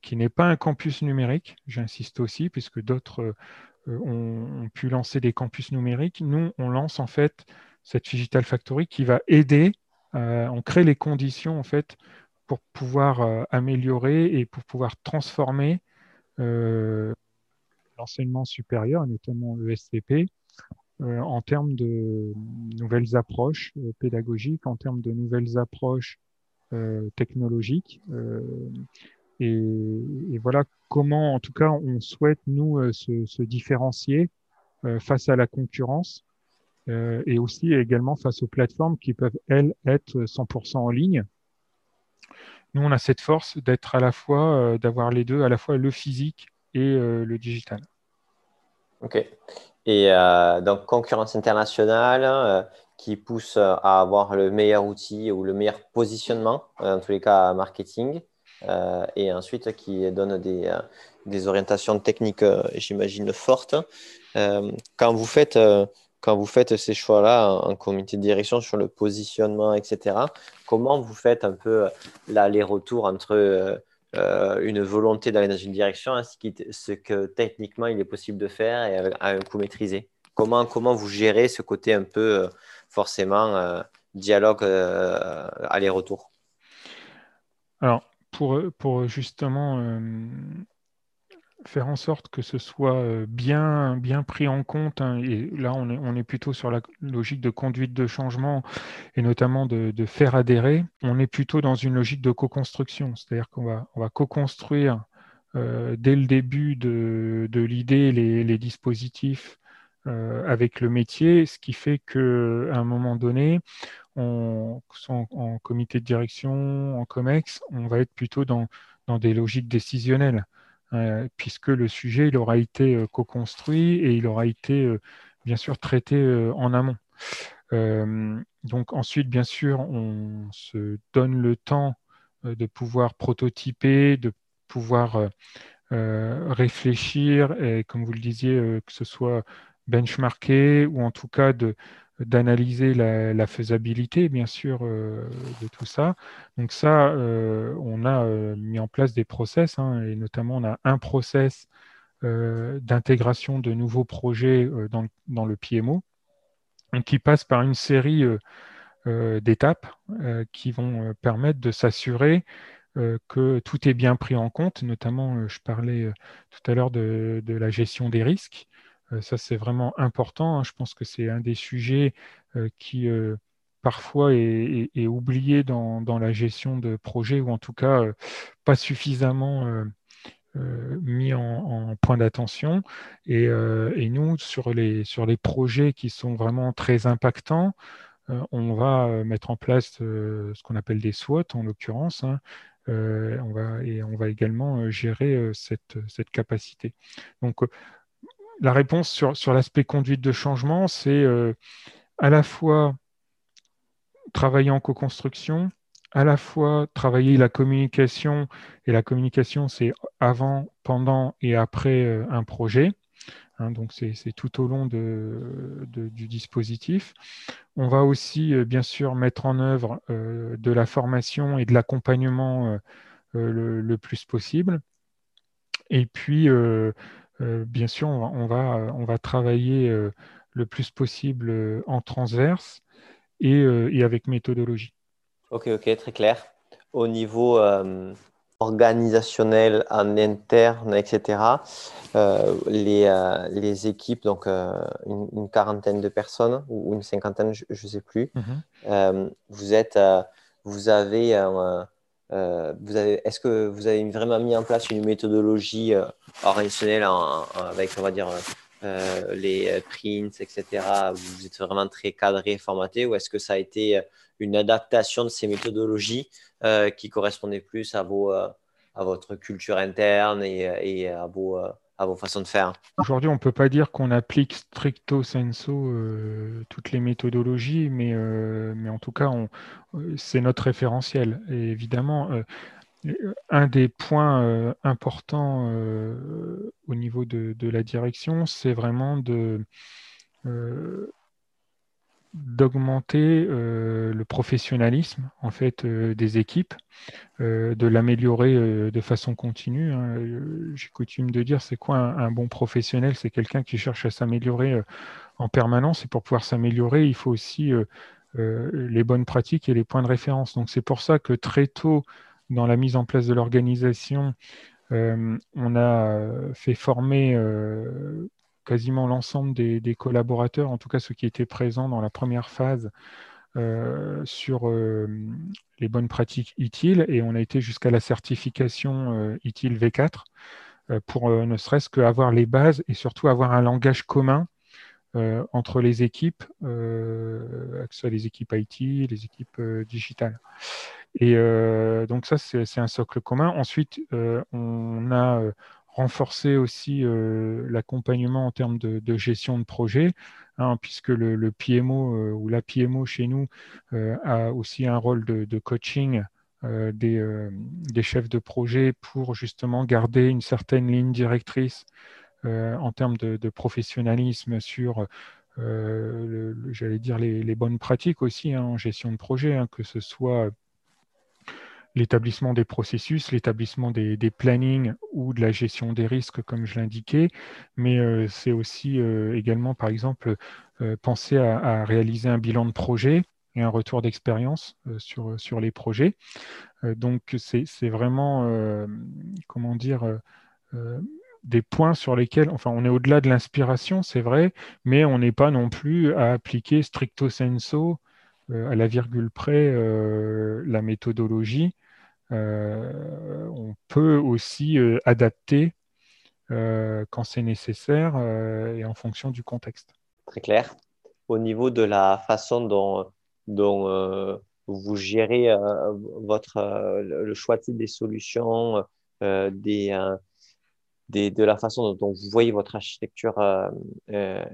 qui n'est pas un campus numérique, j'insiste aussi, puisque d'autres euh, ont, pu lancer des campus numériques. Nous, on lance en fait cette Digital Factory qui va aider, euh, on crée les conditions en fait pour pouvoir euh, améliorer et pour pouvoir transformer l'enseignement supérieur, notamment le SCP, en termes de nouvelles approches pédagogiques, en termes de nouvelles approches technologiques. Et, voilà comment, en tout cas, on souhaite, nous, euh, se, différencier euh, face à la concurrence euh, et aussi également face aux plateformes qui peuvent, elles, être 100% en ligne. Nous, on a cette force d'être à la fois, d'avoir les deux, à la fois le physique et le digital. Ok. Et donc, concurrence internationale, qui pousse à avoir le meilleur outil ou le meilleur positionnement, en tous les cas marketing, et ensuite qui donne des, des orientations techniques, j'imagine, fortes. quand vous faites quand vous faites ces choix-là en, comité de direction sur le positionnement, etc., comment vous faites un peu euh, l'aller-retour entre euh, euh, une volonté d'aller dans une direction ainsi que ce que techniquement il est possible de faire et à un coût maîtrisé? Comment, comment vous gérez ce côté un peu forcément dialogue aller-retour? Alors, pour, pour justement faire en sorte que ce soit euh, bien, bien pris en compte. Hein, et là, on est, plutôt sur la logique de conduite de changement et notamment de, faire adhérer. On est plutôt dans une logique de co-construction, c'est-à-dire qu'on va, on va co-construire euh, dès le début de, l'idée les, dispositifs euh, avec le métier, ce qui fait qu'à un moment donné, on, en, comité de direction, en COMEX, on va être plutôt dans, dans des logiques décisionnelles. Euh, puisque le sujet il aura été euh, co-construit et il aura été euh, bien sûr traité en amont. donc ensuite, bien sûr, on se donne le temps de pouvoir prototyper, de pouvoir réfléchir et, comme vous le disiez, que ce soit benchmarké ou en tout cas de, d'analyser la, faisabilité, bien sûr, euh, de tout ça. Donc ça, euh, on a euh, mis en place des process, hein, et notamment on a un process d'intégration de nouveaux projets dans, dans, le PMO, qui passe par une série d'étapes qui vont permettre de s'assurer que tout est bien pris en compte. Notamment, je parlais tout à l'heure de, la gestion des risques. Euh, ça, c'est vraiment important. Hein. Je pense que c'est un des sujets euh, qui euh, parfois est, oublié dans, la gestion de projets ou en tout cas pas suffisamment mis en, point d'attention. Et, nous, sur les, sur les projets qui sont vraiment très impactants, on va mettre en place ce qu'on appelle des SWOT en l'occurrence. Hein. on va, et on va également gérer cette, cette capacité. Donc, la réponse sur, sur l'aspect conduite de changement, c'est euh, à la fois travailler en co-construction, à la fois travailler la communication, et la communication, c'est avant, pendant et après euh, un projet. Hein, donc, c'est tout au long de, du dispositif. On va aussi, euh, bien sûr, mettre en œuvre de la formation et de l'accompagnement le, le, plus possible. Et puis, euh, bien sûr, on va, on va, travailler euh, le plus possible euh, en transverse et, avec méthodologie. Ok, ok, très clair. Au niveau organisationnel en interne, etc., les, les, équipes, donc une, quarantaine de personnes ou une cinquantaine, je ne sais plus, mhm. vous, êtes, vous avez euh, est-ce que vous avez vraiment mis en place une méthodologie euh, organisationnelle avec, on va dire, euh, les prints, etc. Vous êtes vraiment très cadré, formaté, ou est-ce que ça a été une adaptation de ces méthodologies qui correspondaient plus à votre culture interne et, et à vos à vos façons de faire Aujourd'hui, on ne peut pas dire qu'on applique stricto sensu euh, toutes les méthodologies, mais, euh, mais en tout cas, euh, c'est notre référentiel. Et évidemment, un des points importants au niveau de la direction, c'est vraiment de d'augmenter euh, le professionnalisme en fait euh, des équipes, euh, de l'améliorer de façon continue. Hein. J'ai coutume de dire c'est quoi un, bon professionnel? C'est quelqu'un qui cherche à s'améliorer en permanence et pour pouvoir s'améliorer, il faut aussi les bonnes pratiques et les points de référence. Donc c'est pour ça que très tôt dans la mise en place de l'organisation, on a fait former quasiment l'ensemble des, collaborateurs, en tout cas ceux qui étaient présents dans la première phase, euh, sur euh, les bonnes pratiques ITIL et on a été jusqu'à la certification euh, ITIL V4 pour ne serait-ce qu'avoir les bases et surtout avoir un langage commun entre les équipes, que ce soit les équipes IT, les équipes digitales. Et donc ça, c'est un socle commun. Ensuite, on a renforcer aussi l'accompagnement en termes de, gestion de projet, hein, puisque le, PMO ou la PMO chez nous a aussi un rôle de, coaching des, chefs de projet pour justement garder une certaine ligne directrice en termes de, professionnalisme sur euh, j'allais dire, les, bonnes pratiques aussi hein, en gestion de projet, hein, que ce soit l'établissement des processus, l'établissement des, plannings ou de la gestion des risques, comme je l'indiquais, mais euh, c'est aussi euh, également, par exemple, penser à, réaliser un bilan de projet et un retour d'expérience sur, les projets. donc, c'est vraiment, comment dire, des points sur lesquels, enfin, on est au-delà de l'inspiration, c'est vrai, mais on n'est pas non plus à appliquer stricto sensu, euh, à la virgule près, euh, la méthodologie. Euh, on peut aussi adapter quand c'est nécessaire et en fonction du contexte. Très clair. Au niveau de la façon dont, vous gérez votre, le choix des solutions, de la façon dont vous voyez votre architecture euh, euh,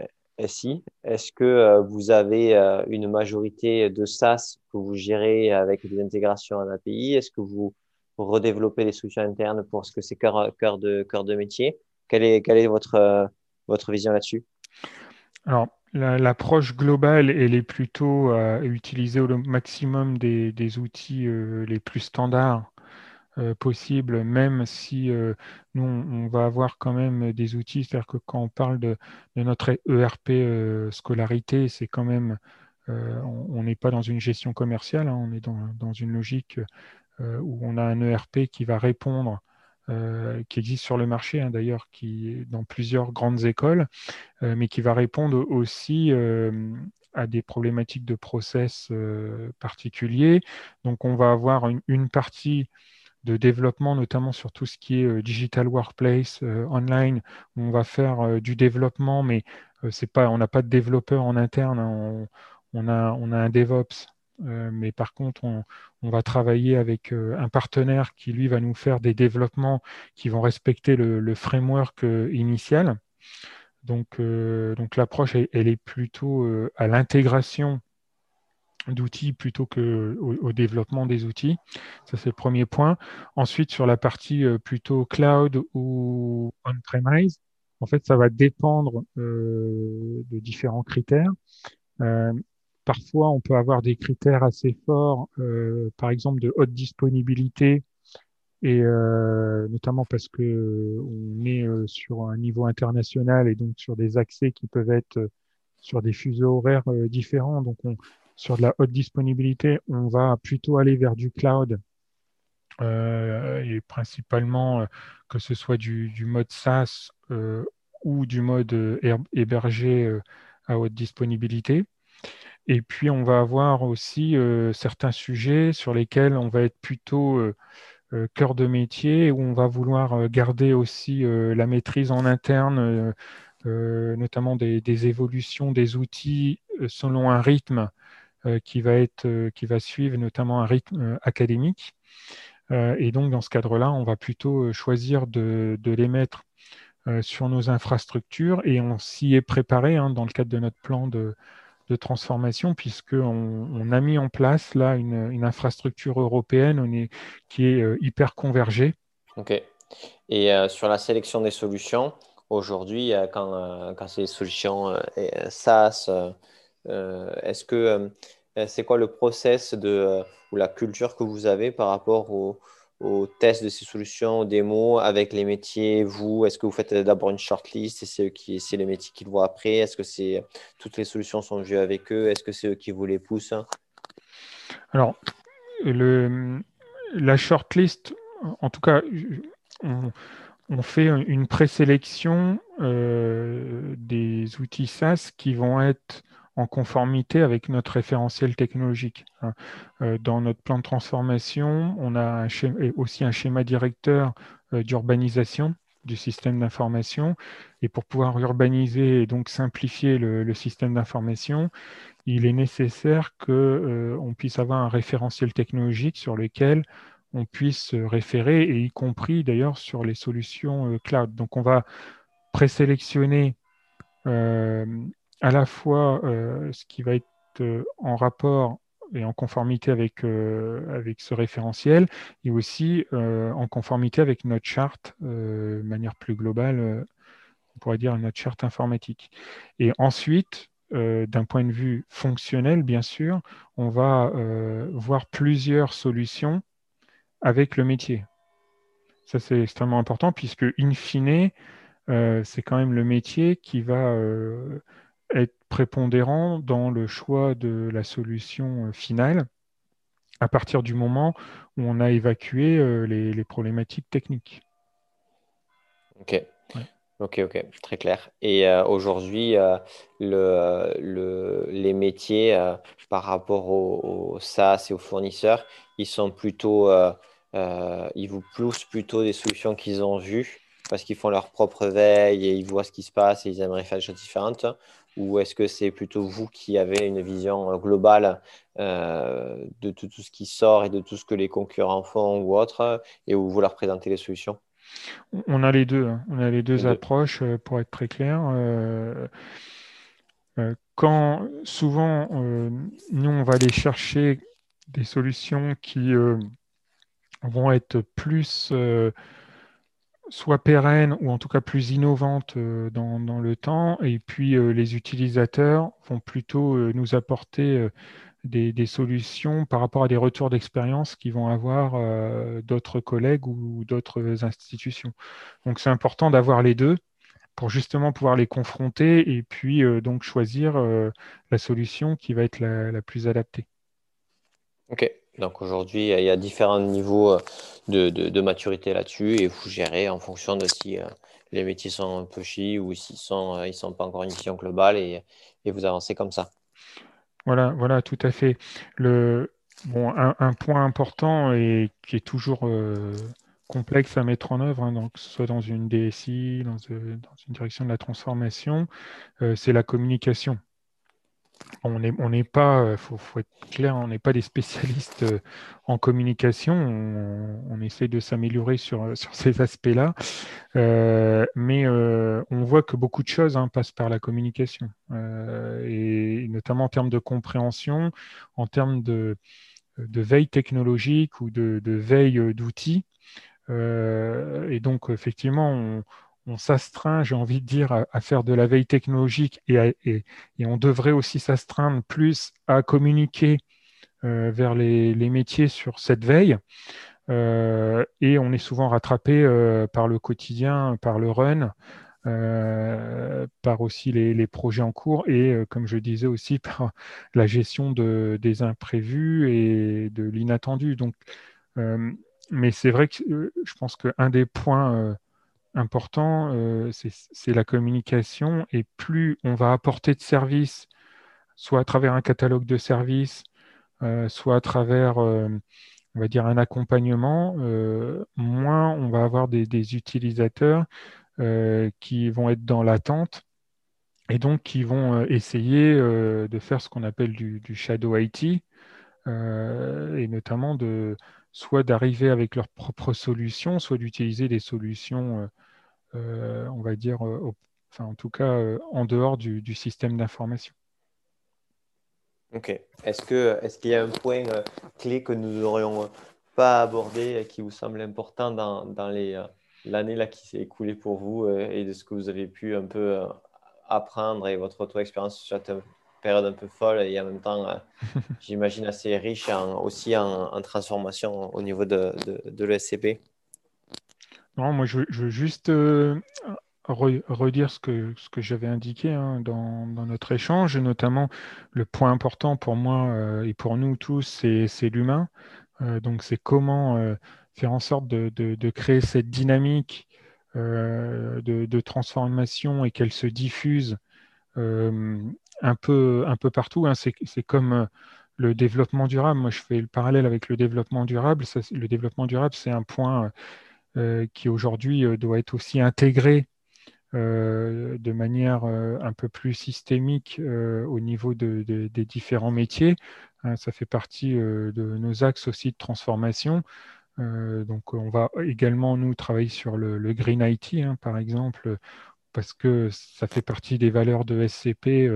SI. Est-ce que euh, vous avez une majorité de SaaS que vous gérez avec des intégrations en API Est-ce que vous redéveloppez des solutions internes pour ce que c'est cœur, de, métier? Quelle est, est votre, vision là-dessus? Alors, l'approche globale, elle est plutôt utiliser au maximum des outils les plus standards euh, possible, même si euh, nous, on, va avoir quand même des outils. C'est-à-dire que quand on parle de, notre ERP euh, scolarité, c'est quand même, on n'est pas dans une gestion commerciale, hein, on est dans, une logique où on a un ERP qui va répondre qui existe sur le marché hein, d'ailleurs, qui est dans plusieurs grandes écoles, mais qui va répondre aussi à des problématiques de process particuliers. Donc on va avoir une partie de développement, notamment sur tout ce qui est euh, digital workplace, euh, online, où on va faire euh, du développement, mais c'est pas, on n'a pas de développeur en interne, hein, on, a, on a un DevOps. mais par contre, on, va travailler avec un partenaire qui, lui, va nous faire des développements qui vont respecter le, framework initial. Donc, donc l'approche, elle, est plutôt à l'intégration d'outils plutôt que au, développement des outils. Ça, c'est le premier point. Ensuite, sur la partie euh, plutôt cloud ou on-premise, en fait, ça va dépendre euh, de différents critères. Euh, parfois, on peut avoir des critères assez forts, par exemple de haute disponibilité, et notamment parce que on est sur un niveau international et donc sur des accès qui peuvent être sur des fuseaux horaires différents. Donc, on, sur de la haute disponibilité, on va plutôt aller vers du cloud euh, et principalement euh, que ce soit du, mode SaaS euh, ou du mode hébergé à haute disponibilité. Et puis, on va avoir aussi certains sujets sur lesquels on va être plutôt cœur de métier, où on va vouloir garder aussi la maîtrise en interne, notamment des, évolutions des outils selon un rythme qui, va être, euh, qui va suivre notamment un rythme euh, académique. et donc, dans ce cadre-là, on va plutôt choisir de, de les mettre sur nos infrastructures et on s'y est préparé hein, dans le cadre de notre plan de, de transformation puisqu'on on a mis en place là une, une infrastructure européenne qui est hyper convergée. Ok. Et sur la sélection des solutions, aujourd'hui, quand, c'est des solutions SaaS, euh, est-ce que euh, c'est quoi le process de, euh, ou la culture que vous avez par rapport au, au test de ces solutions, aux démos avec les métiers, vous? Est-ce que vous faites d'abord une shortlist et c'est, qui, c'est les métiers qu'ils voient après? Est-ce que toutes les solutions sont vues avec eux? Est-ce que c'est eux qui vous les poussent Alors, le, la shortlist, en tout cas, on, fait une présélection euh, des outils SaaS qui vont être en conformité avec notre référentiel technologique. Hein. Euh, dans notre plan de transformation, on a aussi un schéma directeur euh, d'urbanisation du système d'information. Et pour pouvoir urbaniser et donc simplifier le, système d'information, il est nécessaire qu'on euh, puisse avoir un référentiel technologique sur lequel on puisse référer, et y compris d'ailleurs sur les solutions cloud. Donc on va présélectionner à la fois ce qui va être en rapport et en conformité avec, avec ce référentiel et aussi en conformité avec notre charte de manière plus globale, on pourrait dire notre charte informatique. Et ensuite, euh, d'un point de vue fonctionnel, bien sûr, on va euh, voir plusieurs solutions avec le métier. Ça, c'est extrêmement important puisque, in fine, euh, c'est quand même le métier qui va être prépondérant dans le choix de la solution finale à partir du moment où on a évacué les, les problématiques techniques. Ok. Ok, ok, très clair. Et euh, aujourd'hui, euh, le, les métiers euh, par rapport aux, SaaS et aux fournisseurs, ils sont plutôt, ils vous poussent plutôt des solutions qu'ils ont vues parce qu'ils font leur propre veille et ils voient ce qui se passe et ils aimeraient faire des choses différentes Ou est-ce que c'est plutôt vous qui avez une vision globale de tout, tout, ce qui sort et de tout ce que les concurrents font ou autre et où vous leur présentez les solutions? On a les deux. Hein. On a les deux approches, euh, pour être très clair. Euh, euh, quand souvent, nous, on va aller chercher des solutions qui vont être plus soit pérennes ou en tout cas plus innovantes dans, le temps, et puis les utilisateurs vont plutôt nous apporter des, solutions par rapport à des retours d'expérience qui vont avoir euh, d'autres collègues ou d'autres institutions. Donc c'est important d'avoir les deux pour justement pouvoir les confronter et puis euh, donc choisir euh, la solution qui va être la, plus adaptée. Ok, donc aujourd'hui il y a différents niveaux de, maturité là-dessus et vous gérez en fonction de si les métiers sont un peu chi ou s'ils sont, ils sont pas encore une vision globale et vous avancez comme ça. Voilà, voilà, tout à fait. Le, bon, un, point important et qui est toujours euh, complexe à mettre en œuvre, hein, donc, que ce soit dans une DSI, dans, euh, une direction de la transformation, euh, c'est la communication on n'est pas, il faut, être clair, on n'est pas des spécialistes en communication. On, essaie de s'améliorer sur, sur, ces aspects-là. mais on voit que beaucoup de choses hein, passent par la communication. et notamment en termes de compréhension, en termes de, de veille technologique ou de, de veille d'outils. et donc, effectivement, on, on s'astreint, j'ai envie de dire, à, faire de la veille technologique et, on devrait aussi s'astreindre plus à communiquer euh, vers les, métiers sur cette veille. Euh, et on est souvent rattrapé euh, par le quotidien, par le run, par aussi les, projets en cours et, comme je disais aussi, par la gestion de, des imprévus et de l'inattendu. Mais c'est vrai que je pense qu'un des points important, euh, c'est la communication. Et plus on va apporter de services, soit à travers un catalogue de services, euh, soit à travers, euh, on va dire, un accompagnement, moins on va avoir des, utilisateurs qui vont être dans l'attente et donc qui vont essayer de faire ce qu'on appelle du, du, shadow IT, et notamment de soit d'arriver avec leurs propres solutions, soit d'utiliser des solutions on va dire, euh, enfin en tout cas euh, en dehors du, système d'information. Ok. Est-ce qu'il y a un point clé que nous n'aurions pas abordé et qui vous semble important dans, dans l'année là qui s'est écoulée pour vous et de ce que vous avez pu un peu apprendre et votre auto-expérience sur cette période un peu folle et en même temps, j'imagine, assez riche aussi en, transformation au niveau de, de, de l'ESCP non, moi je, veux juste euh, redire ce que, ce que j'avais indiqué hein, dans, notre échange, notamment le point important pour moi euh, et pour nous tous, c'est l'humain. Euh, donc c'est comment faire en sorte de, créer cette dynamique de, transformation et qu'elle se diffuse un, peu, un peu partout. Hein. C'est comme le développement durable. Moi, je fais le parallèle avec le développement durable. le développement durable, c'est un point qui aujourd'hui euh, doit être aussi intégré euh, de manière un peu plus systémique au niveau des différents métiers. Hein, ça fait partie de nos axes aussi de transformation. donc on va également nous travailler sur le, green IT, hein, par exemple, parce que ça fait partie des valeurs de SCP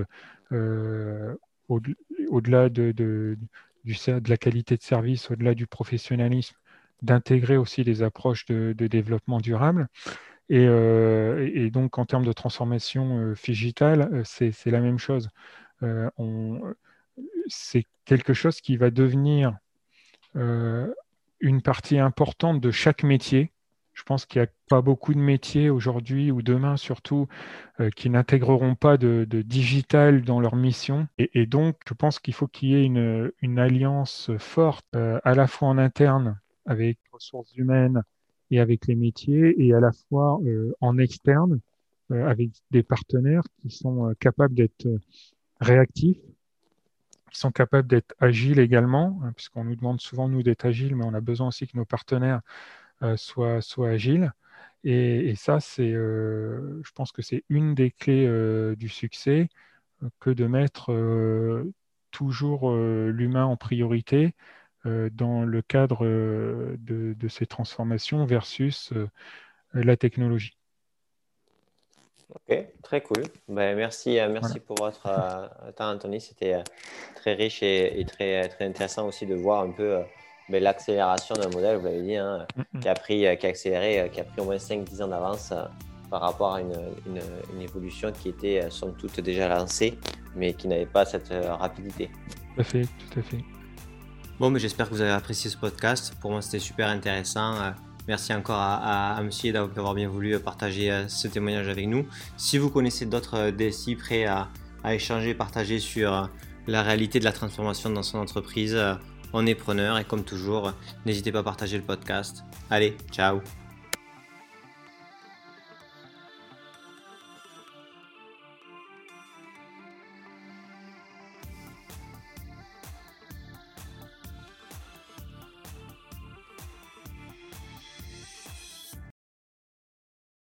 au-delà de, de, de, la qualité de service, au-delà du professionnalisme, d'intégrer aussi les approches de, développement durable. Euh, et, donc, en termes de transformation euh, digitale, euh, c'est la même chose. c'est quelque chose qui va devenir une partie importante de chaque métier. Je pense qu'il n'y a pas beaucoup de métiers aujourd'hui ou demain surtout qui n'intégreront pas de, digital dans leur mission. Et, donc, je pense qu'il faut qu'il y ait une alliance forte à la fois en interne avec ressources humaines et avec les métiers, et à la fois euh, en externe, euh, avec des partenaires qui sont euh, capables d'être réactifs, qui sont capables d'être agiles également, hein, puisqu'on nous demande souvent, nous, d'être agiles, mais on a besoin aussi que nos partenaires soient, soient agiles. Et, ça, c'est, je pense que c'est une des clés du succès, que de mettre toujours l'humain en priorité dans le cadre euh, de, ces transformations versus euh, la technologie. Ok, très cool. Ben, merci merci pour votre temps, Anthony. C'était très riche et, très, très intéressant aussi de voir un peu ben, l'accélération d'un modèle, vous l'avez dit, hein, mm, qui, a pris, qui a accéléré, qui a pris au moins 5-10 ans d'avance par rapport à une, une, évolution qui était somme toute déjà lancée, mais qui n'avait pas cette rapidité. Tout à fait, tout à fait. Bon, j'espère que vous avez apprécié ce podcast. Pour moi, c'était super intéressant. Euh, merci encore à, à, Monsieur d'avoir bien voulu partager euh, ce témoignage avec nous. Si vous connaissez d'autres euh, DSI prêts à, à échanger, partager sur la réalité de la transformation dans son entreprise, on est preneur et comme toujours, n'hésitez pas à partager le podcast. Allez, ciao